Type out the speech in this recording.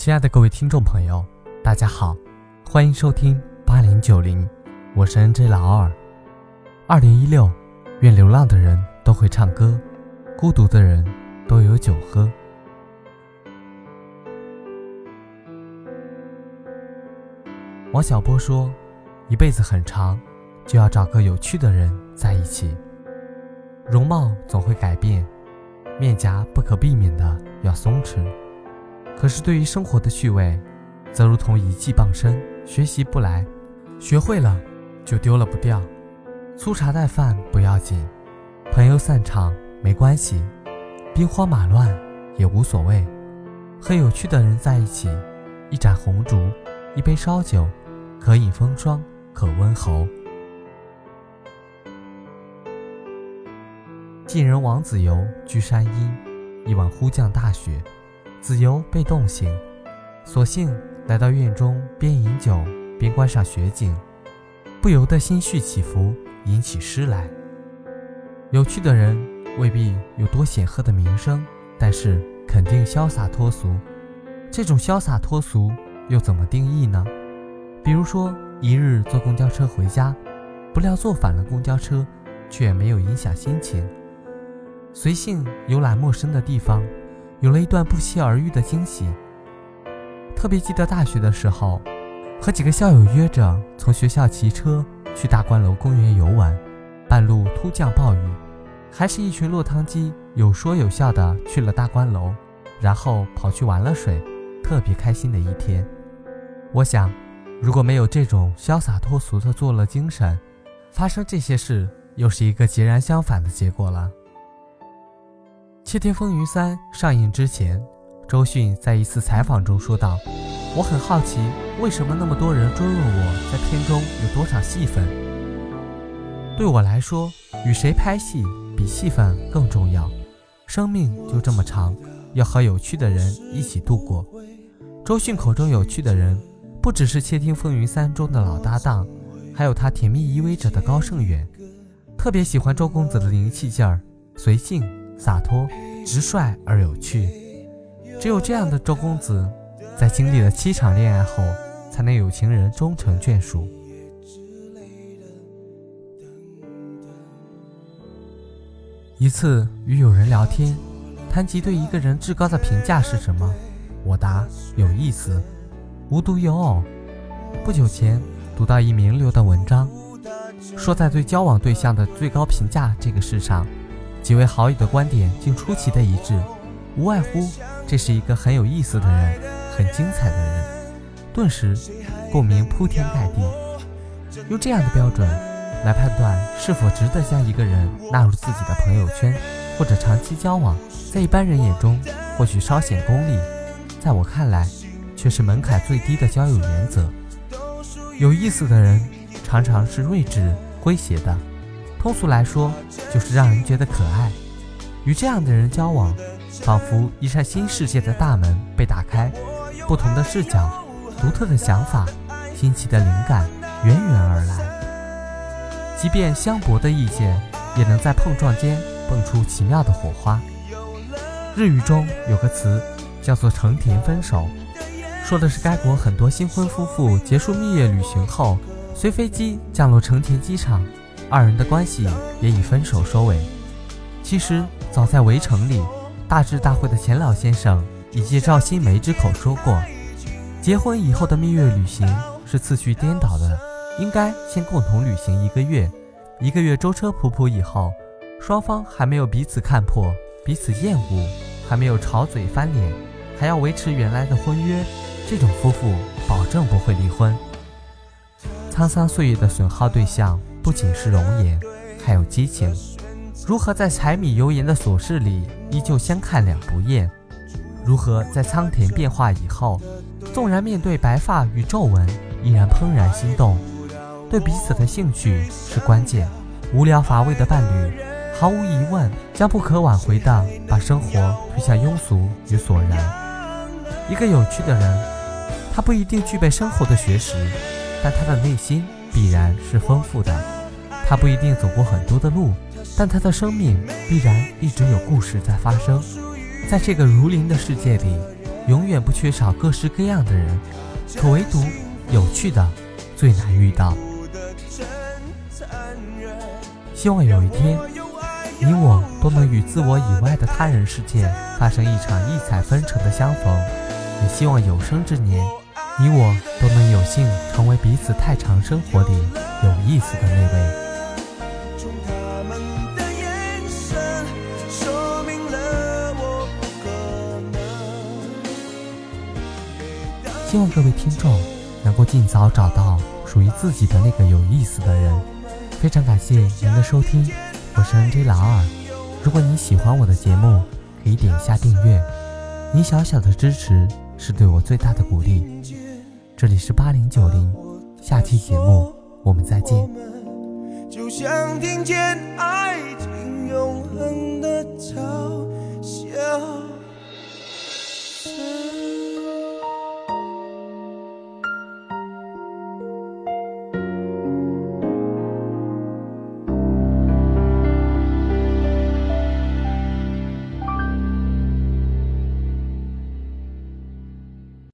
亲爱的各位听众朋友，大家好，欢迎收听八零九零，我是 N J 老二。二零一六，愿流浪的人都会唱歌，孤独的人都有酒喝。王小波说：“一辈子很长，就要找个有趣的人在一起。容貌总会改变，面颊不可避免的要松弛。”可是，对于生活的趣味，则如同一技傍身，学习不来，学会了就丢了不掉。粗茶淡饭不要紧，朋友散场没关系，兵荒马乱也无所谓。和有趣的人在一起，一盏红烛，一杯烧酒，可饮风霜，可温喉。晋人王子猷居山阴，一晚忽降大雪。子由被冻醒，索性来到院中，边饮酒边观赏雪景，不由得心绪起伏，吟起诗来。有趣的人未必有多显赫的名声，但是肯定潇洒脱俗。这种潇洒脱俗又怎么定义呢？比如说，一日坐公交车回家，不料坐反了公交车，却没有影响心情，随性游览陌生的地方。有了一段不期而遇的惊喜。特别记得大学的时候，和几个校友约着从学校骑车去大观楼公园游玩，半路突降暴雨，还是一群落汤鸡有说有笑的去了大观楼，然后跑去玩了水，特别开心的一天。我想，如果没有这种潇洒脱俗的作乐精神，发生这些事又是一个截然相反的结果了。《窃听风云三》上映之前，周迅在一次采访中说道：“我很好奇，为什么那么多人追问我在片中有多少戏份？对我来说，与谁拍戏比戏份更重要。生命就这么长，要和有趣的人一起度过。”周迅口中有趣的人，不只是《窃听风云三》中的老搭档，还有他甜蜜依偎着的高胜远。特别喜欢周公子的灵气劲儿，随性。洒脱、直率而有趣，只有这样的周公子，在经历了七场恋爱后，才能有情人终成眷属。一次与友人聊天，谈及对一个人至高的评价是什么，我答：有意思，无独有偶。不久前读到一名流的文章，说在对交往对象的最高评价这个事上。几位好友的观点竟出奇的一致，无外乎这是一个很有意思的人，很精彩的人。顿时，共鸣铺天盖地。用这样的标准来判断是否值得将一个人纳入自己的朋友圈或者长期交往，在一般人眼中或许稍显功利，在我看来却是门槛最低的交友原则。有意思的人常常是睿智诙谐的。通俗来说，就是让人觉得可爱。与这样的人交往，仿佛一扇新世界的大门被打开，不同的视角、独特的想法、新奇的灵感源源而来。即便相驳的意见，也能在碰撞间蹦出奇妙的火花。日语中有个词叫做“成田分手”，说的是该国很多新婚夫妇结束蜜月旅行后，随飞机降落成田机场。二人的关系也以分手收尾。其实，早在《围城》里，大智大慧的钱老先生已借赵新梅之口说过，结婚以后的蜜月旅行是次序颠倒的，应该先共同旅行一个月，一个月舟车仆仆以后，双方还没有彼此看破、彼此厌恶，还没有吵嘴翻脸，还要维持原来的婚约，这种夫妇保证不会离婚。沧桑岁月的损耗对象。不仅是容颜，还有激情。如何在柴米油盐的琐事里依旧相看两不厌？如何在苍田变化以后，纵然面对白发与皱纹，依然怦然心动？对彼此的兴趣是关键。无聊乏味的伴侣，毫无疑问将不可挽回地把生活推向庸俗与索然。一个有趣的人，他不一定具备深厚的学识，但他的内心。必然是丰富的，他不一定走过很多的路，但他的生命必然一直有故事在发生。在这个如林的世界里，永远不缺少各式各样的人，可唯独有趣的最难遇到。希望有一天，你我都能与自我以外的他人世界发生一场异彩纷呈的相逢。也希望有生之年，你我都能有幸成为彼此太长生活里有意思的那位。希望各位听众能够尽早找到属于自己的那个有意思的人。非常感谢您的收听，我是 NJ 老二。如果你喜欢我的节目，可以点一下订阅，你小小的支持是对我最大的鼓励。这里是八零九零，下期节目我们再见。就像听见爱情永恒的